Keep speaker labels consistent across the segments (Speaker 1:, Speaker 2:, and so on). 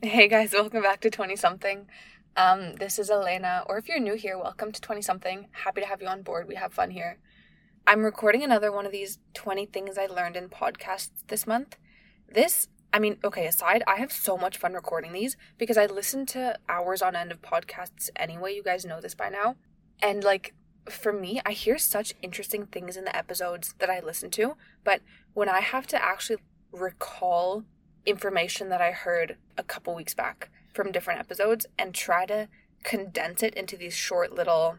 Speaker 1: Hey guys, welcome back to 20 something. Um, this is Elena, or if you're new here, welcome to 20 something. Happy to have you on board. We have fun here. I'm recording another one of these 20 things I learned in podcasts this month. This, I mean, okay, aside, I have so much fun recording these because I listen to hours on end of podcasts anyway. You guys know this by now. And like, for me, I hear such interesting things in the episodes that I listen to, but when I have to actually recall information that I heard a couple weeks back from different episodes and try to condense it into these short little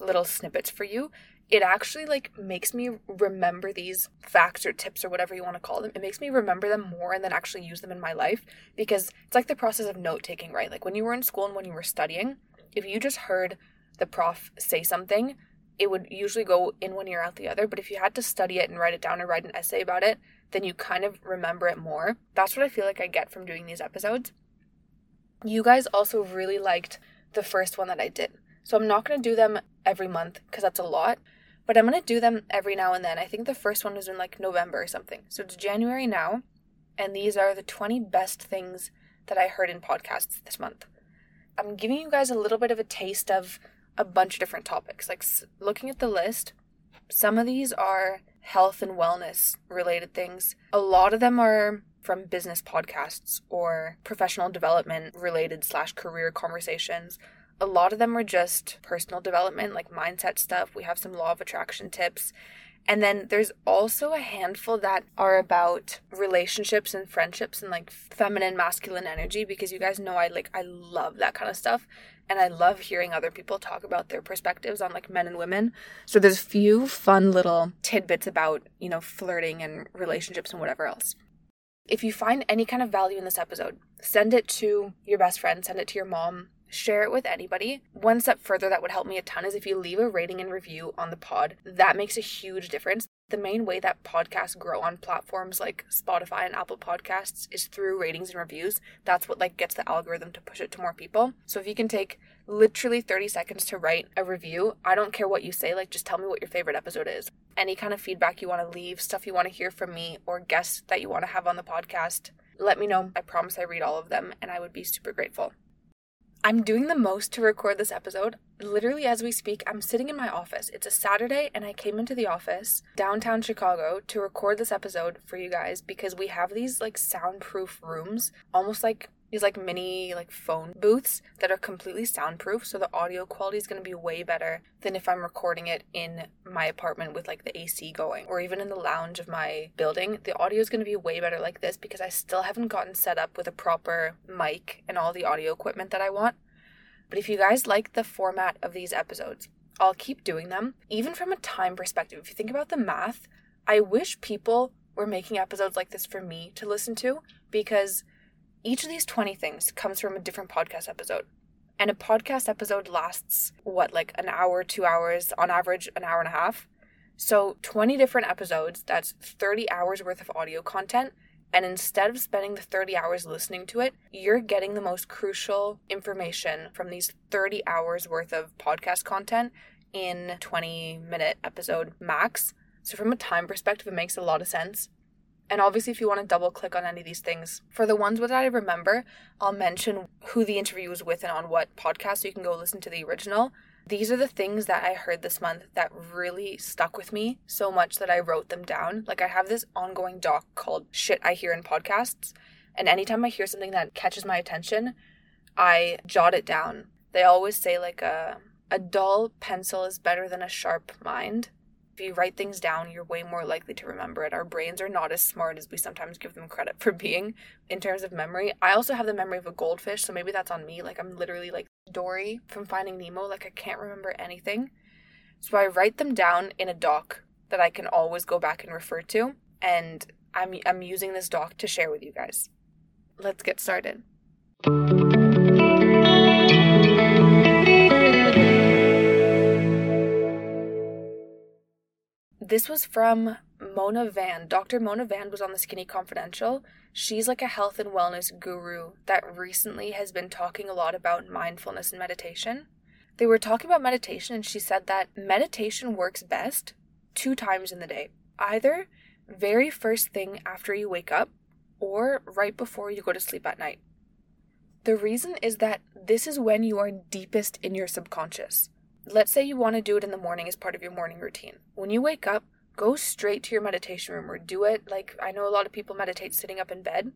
Speaker 1: little snippets for you it actually like makes me remember these facts or tips or whatever you want to call them. It makes me remember them more and then actually use them in my life because it's like the process of note taking right? Like when you were in school and when you were studying if you just heard the prof say something it would usually go in one ear out the other but if you had to study it and write it down or write an essay about it then you kind of remember it more. That's what I feel like I get from doing these episodes. You guys also really liked the first one that I did. So I'm not going to do them every month because that's a lot, but I'm going to do them every now and then. I think the first one was in like November or something. So it's January now, and these are the 20 best things that I heard in podcasts this month. I'm giving you guys a little bit of a taste of a bunch of different topics. Like looking at the list, some of these are health and wellness related things. A lot of them are from business podcasts or professional development related slash career conversations. A lot of them are just personal development, like mindset stuff. We have some law of attraction tips. And then there's also a handful that are about relationships and friendships and like feminine masculine energy because you guys know I like I love that kind of stuff and I love hearing other people talk about their perspectives on like men and women. So there's a few fun little tidbits about, you know, flirting and relationships and whatever else. If you find any kind of value in this episode, send it to your best friend, send it to your mom, share it with anybody. One step further that would help me a ton is if you leave a rating and review on the pod. That makes a huge difference. The main way that podcasts grow on platforms like Spotify and Apple Podcasts is through ratings and reviews. That's what like gets the algorithm to push it to more people. So if you can take literally 30 seconds to write a review, I don't care what you say, like just tell me what your favorite episode is. Any kind of feedback you want to leave, stuff you want to hear from me or guests that you want to have on the podcast, let me know. I promise I read all of them and I would be super grateful. I'm doing the most to record this episode. Literally, as we speak, I'm sitting in my office. It's a Saturday, and I came into the office downtown Chicago to record this episode for you guys because we have these like soundproof rooms, almost like these like mini like phone booths that are completely soundproof so the audio quality is going to be way better than if I'm recording it in my apartment with like the AC going or even in the lounge of my building. The audio is going to be way better like this because I still haven't gotten set up with a proper mic and all the audio equipment that I want. But if you guys like the format of these episodes I'll keep doing them even from a time perspective. If you think about the math I wish people were making episodes like this for me to listen to because each of these 20 things comes from a different podcast episode. And a podcast episode lasts, what, like an hour, two hours, on average, an hour and a half. So 20 different episodes, that's 30 hours worth of audio content. And instead of spending the 30 hours listening to it, you're getting the most crucial information from these 30 hours worth of podcast content in 20 minute episode max. So from a time perspective, it makes a lot of sense. And obviously, if you want to double click on any of these things, for the ones that I remember, I'll mention who the interview was with and on what podcast, so you can go listen to the original. These are the things that I heard this month that really stuck with me so much that I wrote them down. Like, I have this ongoing doc called Shit I Hear in Podcasts. And anytime I hear something that catches my attention, I jot it down. They always say, like, a, a dull pencil is better than a sharp mind. If you write things down, you're way more likely to remember it. Our brains are not as smart as we sometimes give them credit for being in terms of memory. I also have the memory of a goldfish, so maybe that's on me. Like I'm literally like Dory from Finding Nemo, like I can't remember anything. So I write them down in a doc that I can always go back and refer to, and I'm I'm using this doc to share with you guys. Let's get started. This was from Mona Vand. Dr. Mona Vand was on the Skinny Confidential. She's like a health and wellness guru that recently has been talking a lot about mindfulness and meditation. They were talking about meditation, and she said that meditation works best two times in the day either very first thing after you wake up or right before you go to sleep at night. The reason is that this is when you are deepest in your subconscious. Let's say you want to do it in the morning as part of your morning routine. When you wake up, go straight to your meditation room or do it like I know a lot of people meditate sitting up in bed,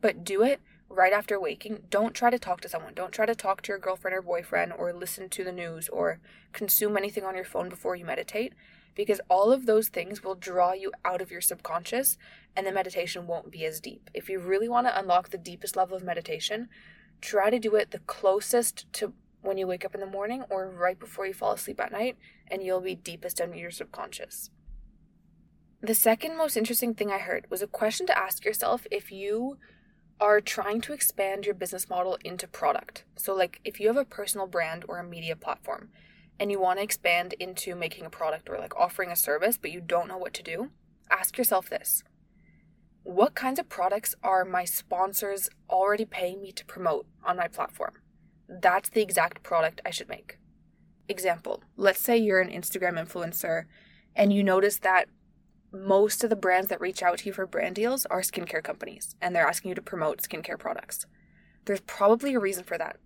Speaker 1: but do it right after waking. Don't try to talk to someone. Don't try to talk to your girlfriend or boyfriend or listen to the news or consume anything on your phone before you meditate because all of those things will draw you out of your subconscious and the meditation won't be as deep. If you really want to unlock the deepest level of meditation, try to do it the closest to when you wake up in the morning or right before you fall asleep at night, and you'll be deepest in your subconscious. The second most interesting thing I heard was a question to ask yourself if you are trying to expand your business model into product. So, like if you have a personal brand or a media platform and you want to expand into making a product or like offering a service, but you don't know what to do, ask yourself this What kinds of products are my sponsors already paying me to promote on my platform? That's the exact product I should make. Example, let's say you're an Instagram influencer and you notice that most of the brands that reach out to you for brand deals are skincare companies and they're asking you to promote skincare products. There's probably a reason for that.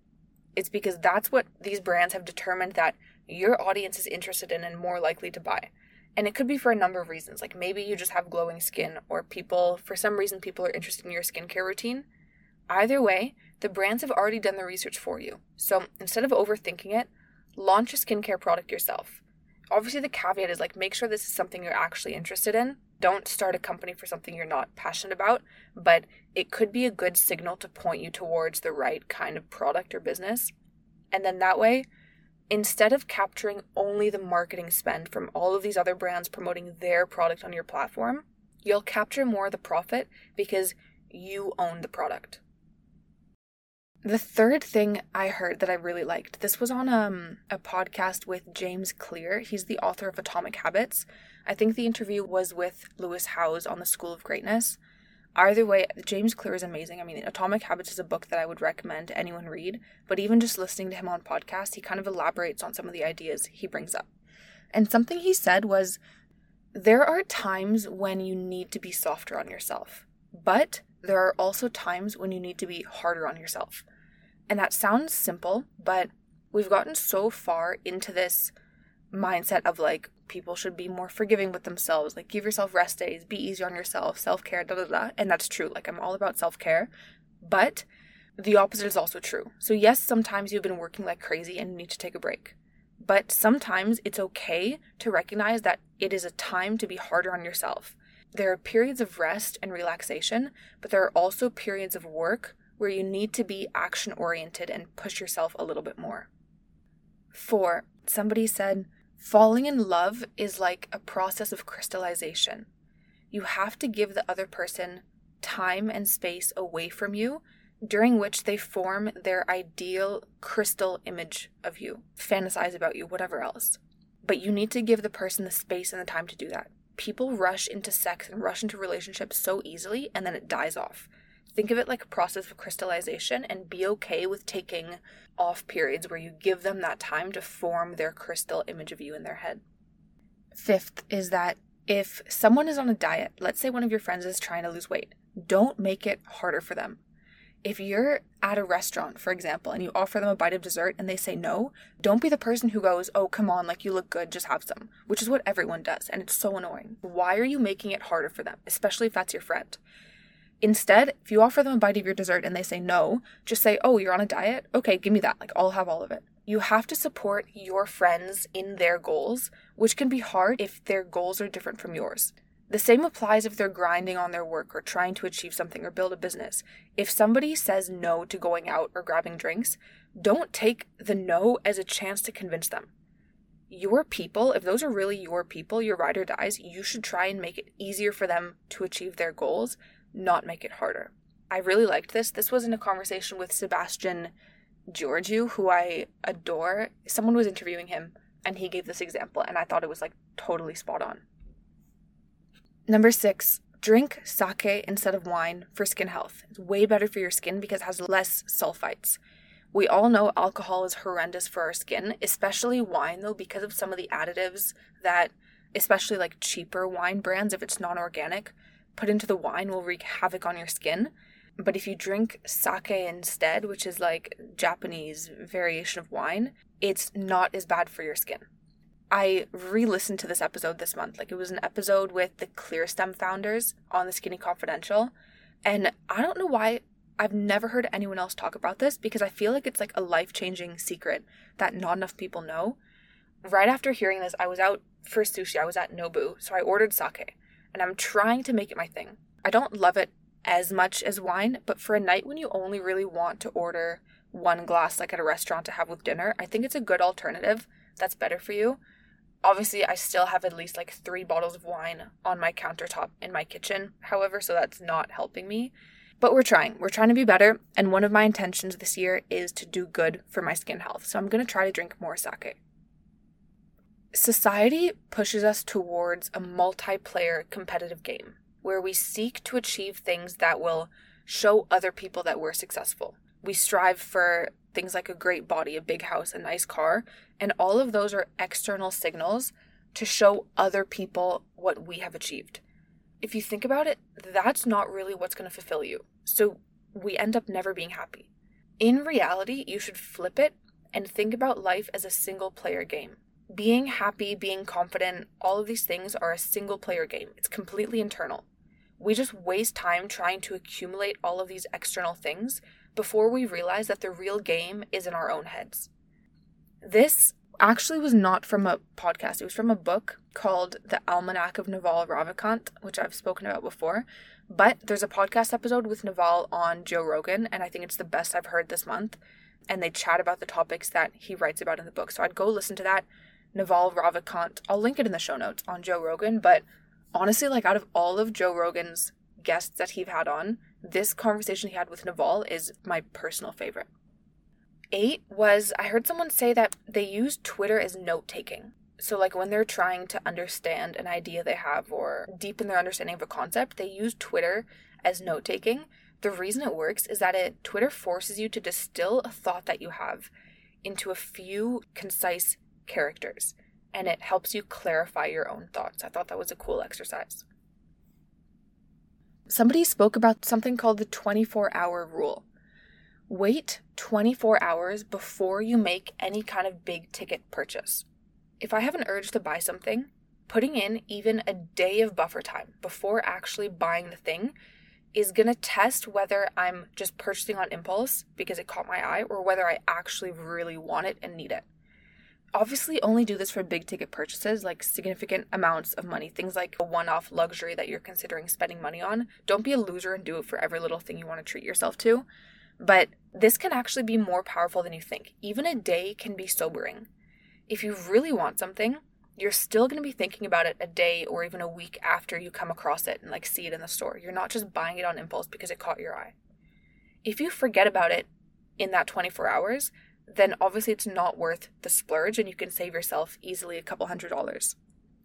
Speaker 1: It's because that's what these brands have determined that your audience is interested in and more likely to buy. And it could be for a number of reasons. Like maybe you just have glowing skin, or people, for some reason, people are interested in your skincare routine. Either way, the brands have already done the research for you. So instead of overthinking it, launch a skincare product yourself. Obviously, the caveat is like make sure this is something you're actually interested in. Don't start a company for something you're not passionate about, but it could be a good signal to point you towards the right kind of product or business. And then that way, instead of capturing only the marketing spend from all of these other brands promoting their product on your platform, you'll capture more of the profit because you own the product. The third thing I heard that I really liked, this was on um, a podcast with James Clear. He's the author of Atomic Habits. I think the interview was with Lewis Howes on the School of Greatness. Either way, James Clear is amazing. I mean, Atomic Habits is a book that I would recommend anyone read, but even just listening to him on podcast, he kind of elaborates on some of the ideas he brings up. And something he said was there are times when you need to be softer on yourself, but there are also times when you need to be harder on yourself. And that sounds simple, but we've gotten so far into this mindset of like people should be more forgiving with themselves, like give yourself rest days, be easy on yourself, self care, da da da. And that's true. Like I'm all about self care, but the opposite is also true. So, yes, sometimes you've been working like crazy and you need to take a break. But sometimes it's okay to recognize that it is a time to be harder on yourself. There are periods of rest and relaxation, but there are also periods of work where you need to be action oriented and push yourself a little bit more. Four, somebody said, Falling in love is like a process of crystallization. You have to give the other person time and space away from you during which they form their ideal crystal image of you, fantasize about you, whatever else. But you need to give the person the space and the time to do that. People rush into sex and rush into relationships so easily and then it dies off. Think of it like a process of crystallization and be okay with taking off periods where you give them that time to form their crystal image of you in their head. Fifth is that if someone is on a diet, let's say one of your friends is trying to lose weight, don't make it harder for them. If you're at a restaurant, for example, and you offer them a bite of dessert and they say no, don't be the person who goes, Oh, come on, like you look good, just have some, which is what everyone does, and it's so annoying. Why are you making it harder for them, especially if that's your friend? Instead, if you offer them a bite of your dessert and they say no, just say, Oh, you're on a diet? Okay, give me that. Like, I'll have all of it. You have to support your friends in their goals, which can be hard if their goals are different from yours. The same applies if they're grinding on their work or trying to achieve something or build a business. If somebody says no to going out or grabbing drinks, don't take the no as a chance to convince them. Your people, if those are really your people, your ride or dies, you should try and make it easier for them to achieve their goals not make it harder. I really liked this. This was in a conversation with Sebastian Ghiorghiu, who I adore. Someone was interviewing him and he gave this example, and I thought it was like totally spot on. Number six, drink sake instead of wine for skin health. It's way better for your skin because it has less sulfites. We all know alcohol is horrendous for our skin, especially wine, though, because of some of the additives that, especially like cheaper wine brands, if it's non organic, put into the wine will wreak havoc on your skin. But if you drink sake instead, which is like Japanese variation of wine, it's not as bad for your skin. I re listened to this episode this month. Like it was an episode with the Clearstem founders on the Skinny Confidential. And I don't know why I've never heard anyone else talk about this because I feel like it's like a life changing secret that not enough people know. Right after hearing this, I was out for sushi. I was at Nobu, so I ordered sake and I'm trying to make it my thing. I don't love it as much as wine, but for a night when you only really want to order one glass like at a restaurant to have with dinner, I think it's a good alternative that's better for you. Obviously, I still have at least like three bottles of wine on my countertop in my kitchen, however, so that's not helping me. But we're trying. We're trying to be better, and one of my intentions this year is to do good for my skin health. So I'm to try to drink more sake. Society pushes us towards a multiplayer competitive game where we seek to achieve things that will show other people that we're successful. We strive for things like a great body, a big house, a nice car, and all of those are external signals to show other people what we have achieved. If you think about it, that's not really what's going to fulfill you. So we end up never being happy. In reality, you should flip it and think about life as a single player game being happy, being confident, all of these things are a single player game. It's completely internal. We just waste time trying to accumulate all of these external things before we realize that the real game is in our own heads. This actually was not from a podcast, it was from a book called The Almanack of Naval Ravikant, which I've spoken about before. But there's a podcast episode with Naval on Joe Rogan, and I think it's the best I've heard this month. And they chat about the topics that he writes about in the book. So I'd go listen to that Naval Ravikant. I'll link it in the show notes on Joe Rogan, but honestly, like out of all of Joe Rogan's guests that he's had on, this conversation he had with Naval is my personal favorite. Eight was I heard someone say that they use Twitter as note taking. So, like when they're trying to understand an idea they have or deepen their understanding of a concept, they use Twitter as note taking. The reason it works is that it Twitter forces you to distill a thought that you have into a few concise characters and it helps you clarify your own thoughts. I thought that was a cool exercise. Somebody spoke about something called the 24 hour rule. Wait 24 hours before you make any kind of big ticket purchase. If I have an urge to buy something, putting in even a day of buffer time before actually buying the thing is going to test whether I'm just purchasing on impulse because it caught my eye or whether I actually really want it and need it obviously only do this for big ticket purchases like significant amounts of money things like a one-off luxury that you're considering spending money on. Don't be a loser and do it for every little thing you want to treat yourself to. But this can actually be more powerful than you think. Even a day can be sobering. If you really want something you're still going to be thinking about it a day or even a week after you come across it and like see it in the store. You're not just buying it on impulse because it caught your eye. If you forget about it in that 24 hours then obviously it's not worth the splurge and you can save yourself easily a couple hundred dollars.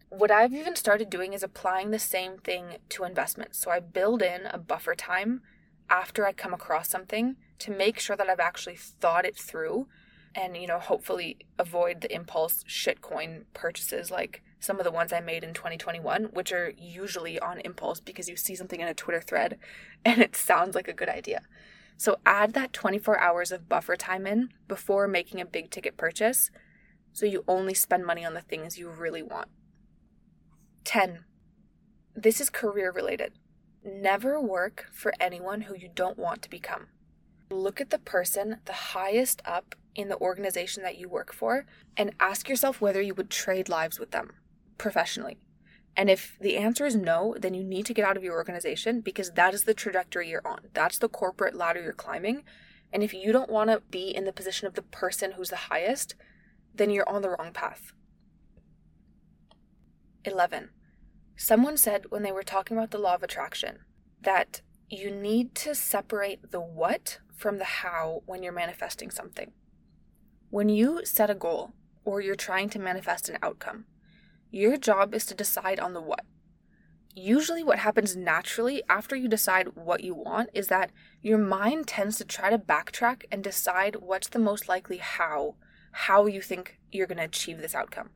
Speaker 1: What I've even started doing is applying the same thing to investments. So I build in a buffer time after I come across something to make sure that I've actually thought it through and, you know, hopefully avoid the impulse shitcoin purchases like some of the ones I made in 2021, which are usually on impulse because you see something in a Twitter thread and it sounds like a good idea. So add that 24 hours of buffer time in before making a big ticket purchase so you only spend money on the things you really want. 10. This is career related. Never work for anyone who you don't want to become. Look at the person the highest up in the organization that you work for and ask yourself whether you would trade lives with them professionally. And if the answer is no, then you need to get out of your organization because that is the trajectory you're on. That's the corporate ladder you're climbing. And if you don't want to be in the position of the person who's the highest, then you're on the wrong path. 11. Someone said when they were talking about the law of attraction that you need to separate the what from the how when you're manifesting something. When you set a goal or you're trying to manifest an outcome, your job is to decide on the what. Usually, what happens naturally after you decide what you want is that your mind tends to try to backtrack and decide what's the most likely how, how you think you're going to achieve this outcome.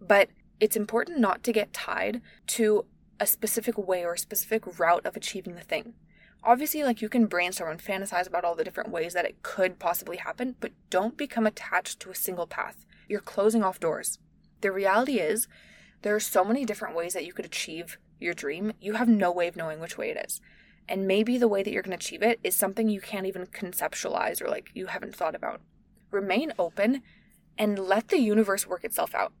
Speaker 1: But it's important not to get tied to a specific way or a specific route of achieving the thing. Obviously, like you can brainstorm and fantasize about all the different ways that it could possibly happen, but don't become attached to a single path. You're closing off doors. The reality is, there are so many different ways that you could achieve your dream. You have no way of knowing which way it is. And maybe the way that you're going to achieve it is something you can't even conceptualize or like you haven't thought about. Remain open and let the universe work itself out.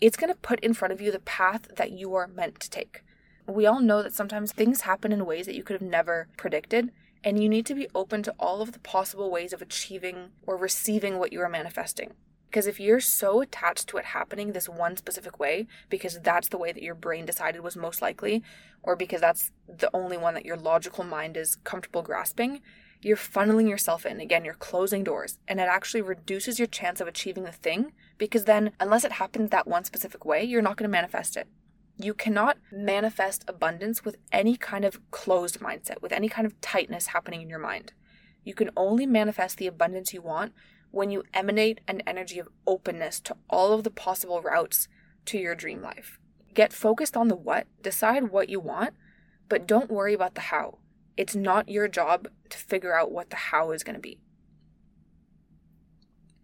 Speaker 1: It's going to put in front of you the path that you are meant to take. We all know that sometimes things happen in ways that you could have never predicted, and you need to be open to all of the possible ways of achieving or receiving what you are manifesting. Because if you're so attached to it happening this one specific way, because that's the way that your brain decided was most likely, or because that's the only one that your logical mind is comfortable grasping, you're funneling yourself in. Again, you're closing doors, and it actually reduces your chance of achieving the thing because then, unless it happens that one specific way, you're not going to manifest it. You cannot manifest abundance with any kind of closed mindset, with any kind of tightness happening in your mind. You can only manifest the abundance you want when you emanate an energy of openness to all of the possible routes to your dream life. Get focused on the what, decide what you want, but don't worry about the how. It's not your job to figure out what the how is going to be.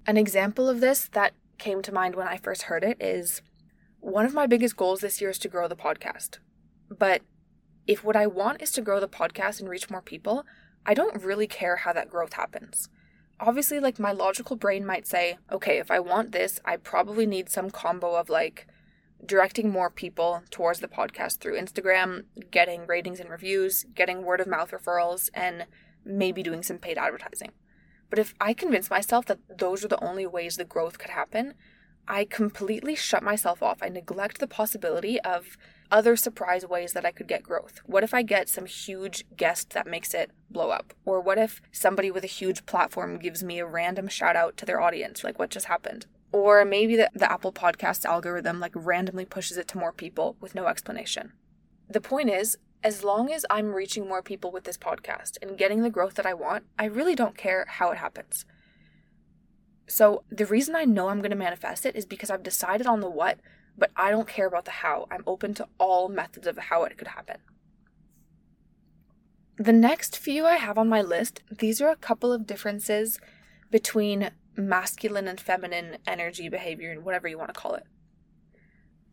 Speaker 1: An example of this that came to mind when I first heard it is one of my biggest goals this year is to grow the podcast. But if what I want is to grow the podcast and reach more people, I don't really care how that growth happens. Obviously, like my logical brain might say, okay, if I want this, I probably need some combo of like directing more people towards the podcast through Instagram, getting ratings and reviews, getting word of mouth referrals, and maybe doing some paid advertising. But if I convince myself that those are the only ways the growth could happen, I completely shut myself off. I neglect the possibility of other surprise ways that I could get growth. What if I get some huge guest that makes it blow up? Or what if somebody with a huge platform gives me a random shout out to their audience, like what just happened? Or maybe the, the Apple Podcast algorithm like randomly pushes it to more people with no explanation. The point is, as long as I'm reaching more people with this podcast and getting the growth that I want, I really don't care how it happens. So, the reason I know I'm going to manifest it is because I've decided on the what, but I don't care about the how. I'm open to all methods of how it could happen. The next few I have on my list, these are a couple of differences between masculine and feminine energy behavior and whatever you want to call it.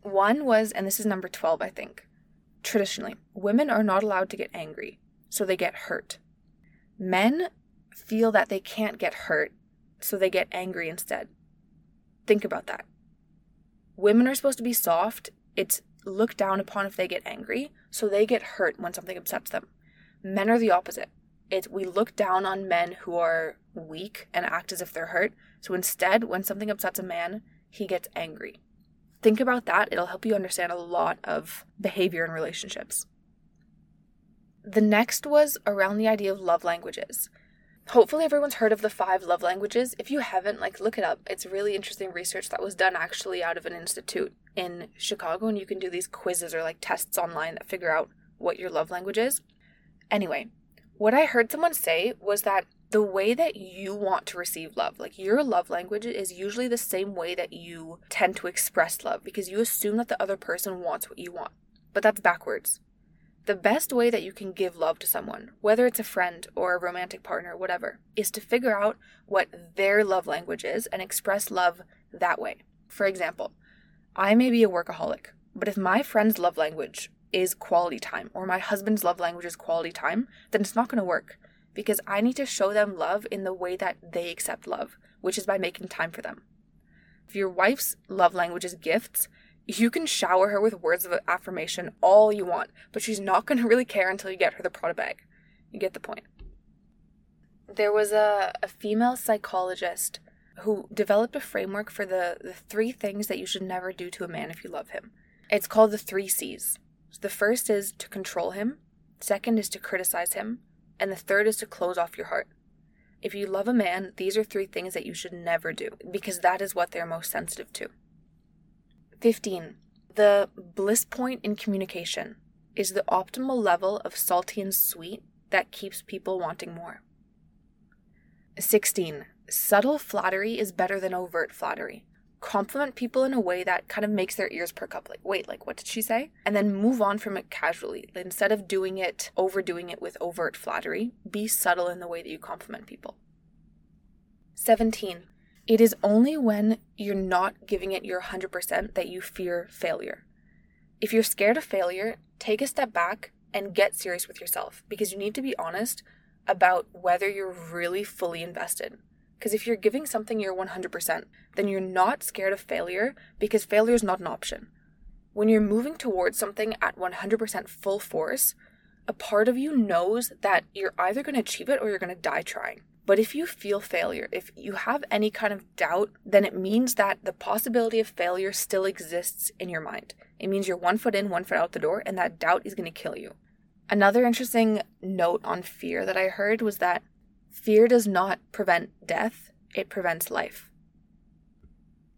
Speaker 1: One was, and this is number 12, I think. Traditionally, women are not allowed to get angry, so they get hurt. Men feel that they can't get hurt, so they get angry instead. Think about that. Women are supposed to be soft. It's looked down upon if they get angry, so they get hurt when something upsets them. Men are the opposite. It's we look down on men who are weak and act as if they're hurt. So instead, when something upsets a man, he gets angry. Think about that. It'll help you understand a lot of behavior in relationships. The next was around the idea of love languages. Hopefully, everyone's heard of the five love languages. If you haven't, like, look it up. It's really interesting research that was done actually out of an institute in Chicago, and you can do these quizzes or like tests online that figure out what your love language is. Anyway, what I heard someone say was that the way that you want to receive love, like your love language, is usually the same way that you tend to express love because you assume that the other person wants what you want. But that's backwards. The best way that you can give love to someone, whether it's a friend or a romantic partner, whatever, is to figure out what their love language is and express love that way. For example, I may be a workaholic, but if my friend's love language is quality time or my husband's love language is quality time, then it's not going to work because I need to show them love in the way that they accept love, which is by making time for them. If your wife's love language is gifts, you can shower her with words of affirmation all you want, but she's not going to really care until you get her the Prada bag. You get the point. There was a, a female psychologist who developed a framework for the, the three things that you should never do to a man if you love him. It's called the three C's. So the first is to control him, second is to criticize him, and the third is to close off your heart. If you love a man, these are three things that you should never do because that is what they're most sensitive to. 15. The bliss point in communication is the optimal level of salty and sweet that keeps people wanting more. 16. Subtle flattery is better than overt flattery. compliment people in a way that kind of makes their ears perk up like wait like what did she say and then move on from it casually instead of doing it overdoing it with overt flattery be subtle in the way that you compliment people 17 it is only when you're not giving it your 100% that you fear failure if you're scared of failure take a step back and get serious with yourself because you need to be honest about whether you're really fully invested because if you're giving something your 100%, then you're not scared of failure because failure is not an option. When you're moving towards something at 100% full force, a part of you knows that you're either going to achieve it or you're going to die trying. But if you feel failure, if you have any kind of doubt, then it means that the possibility of failure still exists in your mind. It means you're one foot in, one foot out the door, and that doubt is going to kill you. Another interesting note on fear that I heard was that Fear does not prevent death, it prevents life.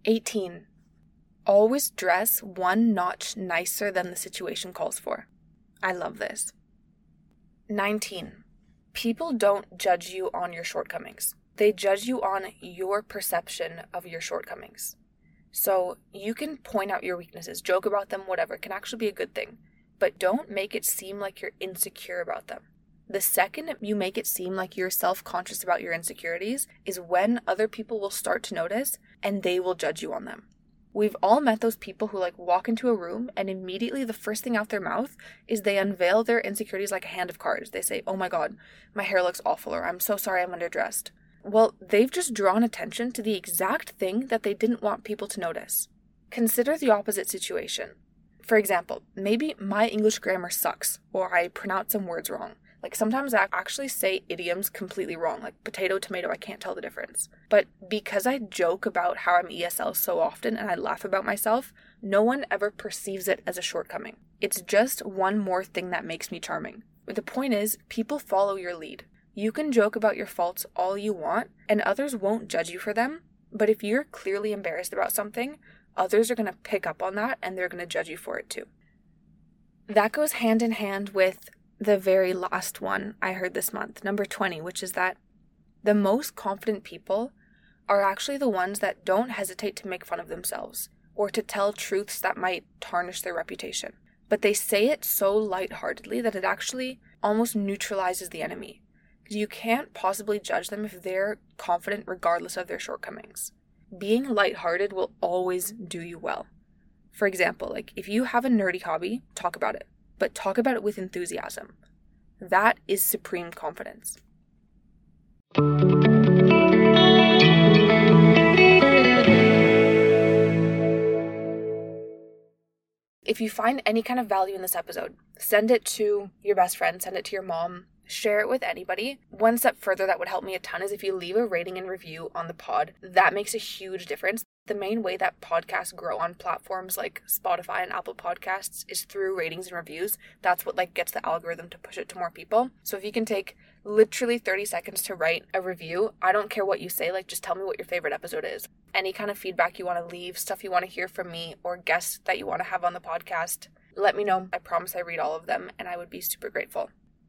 Speaker 1: 18. Always dress one notch nicer than the situation calls for. I love this. 19. People don't judge you on your shortcomings, they judge you on your perception of your shortcomings. So you can point out your weaknesses, joke about them, whatever. It can actually be a good thing. But don't make it seem like you're insecure about them. The second you make it seem like you're self conscious about your insecurities is when other people will start to notice and they will judge you on them. We've all met those people who like walk into a room and immediately the first thing out their mouth is they unveil their insecurities like a hand of cards. They say, Oh my god, my hair looks awful, or I'm so sorry I'm underdressed. Well, they've just drawn attention to the exact thing that they didn't want people to notice. Consider the opposite situation. For example, maybe my English grammar sucks, or I pronounce some words wrong. Like sometimes I actually say idioms completely wrong, like potato, tomato, I can't tell the difference. But because I joke about how I'm ESL so often and I laugh about myself, no one ever perceives it as a shortcoming. It's just one more thing that makes me charming. The point is, people follow your lead. You can joke about your faults all you want, and others won't judge you for them. But if you're clearly embarrassed about something, others are going to pick up on that and they're going to judge you for it too. That goes hand in hand with the very last one I heard this month, number 20, which is that the most confident people are actually the ones that don't hesitate to make fun of themselves or to tell truths that might tarnish their reputation. But they say it so lightheartedly that it actually almost neutralizes the enemy. You can't possibly judge them if they're confident regardless of their shortcomings. Being lighthearted will always do you well. For example, like if you have a nerdy hobby, talk about it but talk about it with enthusiasm. That is supreme confidence. If you find any kind of value in this episode, send it to your best friend, send it to your mom, share it with anybody. One step further that would help me a ton is if you leave a rating and review on the pod. That makes a huge difference. The main way that podcasts grow on platforms like Spotify and Apple Podcasts is through ratings and reviews. That's what like gets the algorithm to push it to more people. So if you can take literally 30 seconds to write a review, I don't care what you say, like just tell me what your favorite episode is. Any kind of feedback you want to leave, stuff you want to hear from me or guests that you want to have on the podcast, let me know. I promise I read all of them and I would be super grateful.